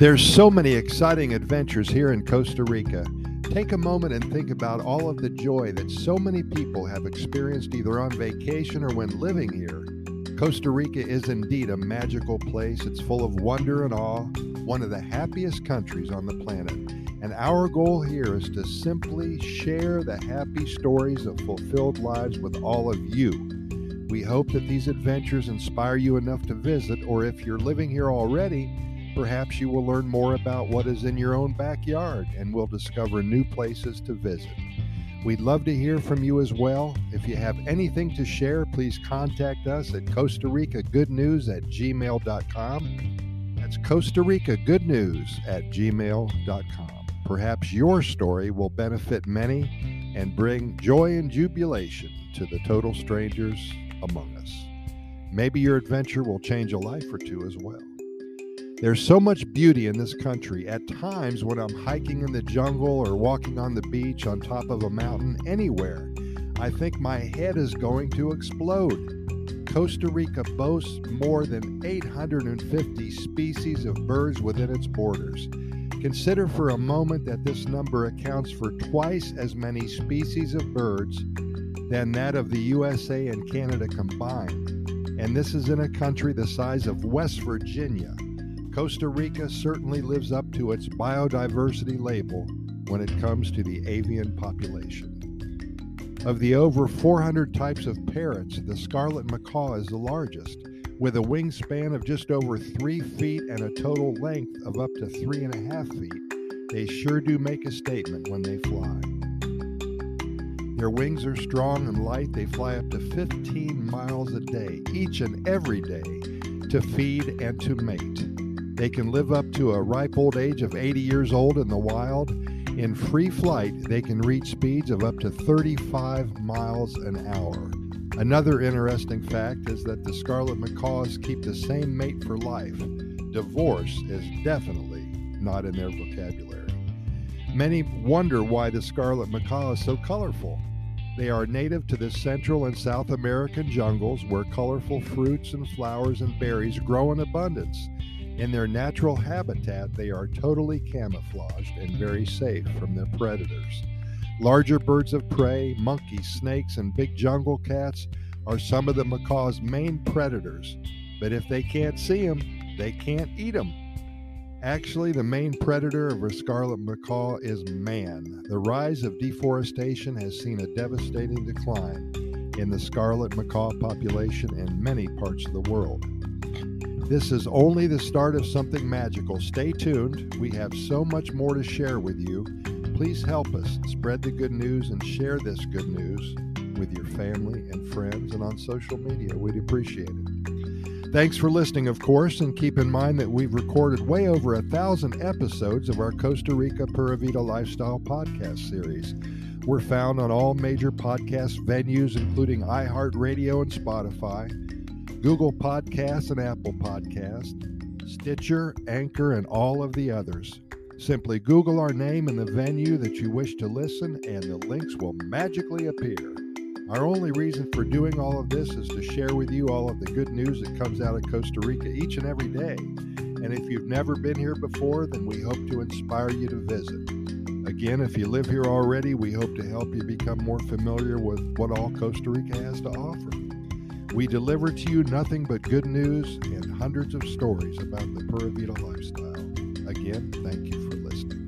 There's so many exciting adventures here in Costa Rica. Take a moment and think about all of the joy that so many people have experienced either on vacation or when living here. Costa Rica is indeed a magical place. It's full of wonder and awe, one of the happiest countries on the planet. And our goal here is to simply share the happy stories of fulfilled lives with all of you. We hope that these adventures inspire you enough to visit, or if you're living here already, perhaps you will learn more about what is in your own backyard and will discover new places to visit. We'd love to hear from you as well. If you have anything to share, please contact us at Costa Rica Good News at gmail.com. That's Costa Rica Good News at gmail.com. Perhaps your story will benefit many and bring joy and jubilation to the total strangers among us. Maybe your adventure will change a life or two as well. There's so much beauty in this country. At times, when I'm hiking in the jungle or walking on the beach on top of a mountain, anywhere, I think my head is going to explode. Costa Rica boasts more than 850 species of birds within its borders. Consider for a moment that this number accounts for twice as many species of birds than that of the USA and Canada combined. And this is in a country the size of West Virginia. Costa Rica certainly lives up to its biodiversity label when it comes to the avian population. Of the over 400 types of parrots, the scarlet macaw is the largest, with a wingspan of just over three feet and a total length of up to three and a half feet. They sure do make a statement when they fly. Their wings are strong and light. They fly up to 15 miles a day, each and every day, to feed and to mate. They can live up to a ripe old age of 80 years old in the wild. In free flight, they can reach speeds of up to 35 miles an hour. Another interesting fact is that the scarlet macaws keep the same mate for life. Divorce is definitely not in their vocabulary. Many wonder why the scarlet macaw is so colorful. They are native to the Central and South American jungles where colorful fruits and flowers and berries grow in abundance. In their natural habitat, they are totally camouflaged and very safe from their predators. Larger birds of prey, monkeys, snakes, and big jungle cats are some of the macaw's main predators, but if they can't see them, they can't eat them. Actually, the main predator of a scarlet macaw is man. The rise of deforestation has seen a devastating decline in the scarlet macaw population in many parts of the world. This is only the start of something magical. Stay tuned. We have so much more to share with you. Please help us spread the good news and share this good news with your family and friends and on social media. We'd appreciate it. Thanks for listening, of course, and keep in mind that we've recorded way over a thousand episodes of our Costa Rica Pura Vida Lifestyle podcast series. We're found on all major podcast venues, including iHeartRadio and Spotify, Google Podcasts and Apple Podcast, Stitcher, Anchor, and all of the others. Simply Google our name and the venue that you wish to listen, and the links will magically appear. Our only reason for doing all of this is to share with you all of the good news that comes out of Costa Rica each and every day. And if you've never been here before, then we hope to inspire you to visit. Again, if you live here already, we hope to help you become more familiar with what all Costa Rica has to offer. We deliver to you nothing but good news and hundreds of stories about the Pura Vida lifestyle. Again, thank you for listening.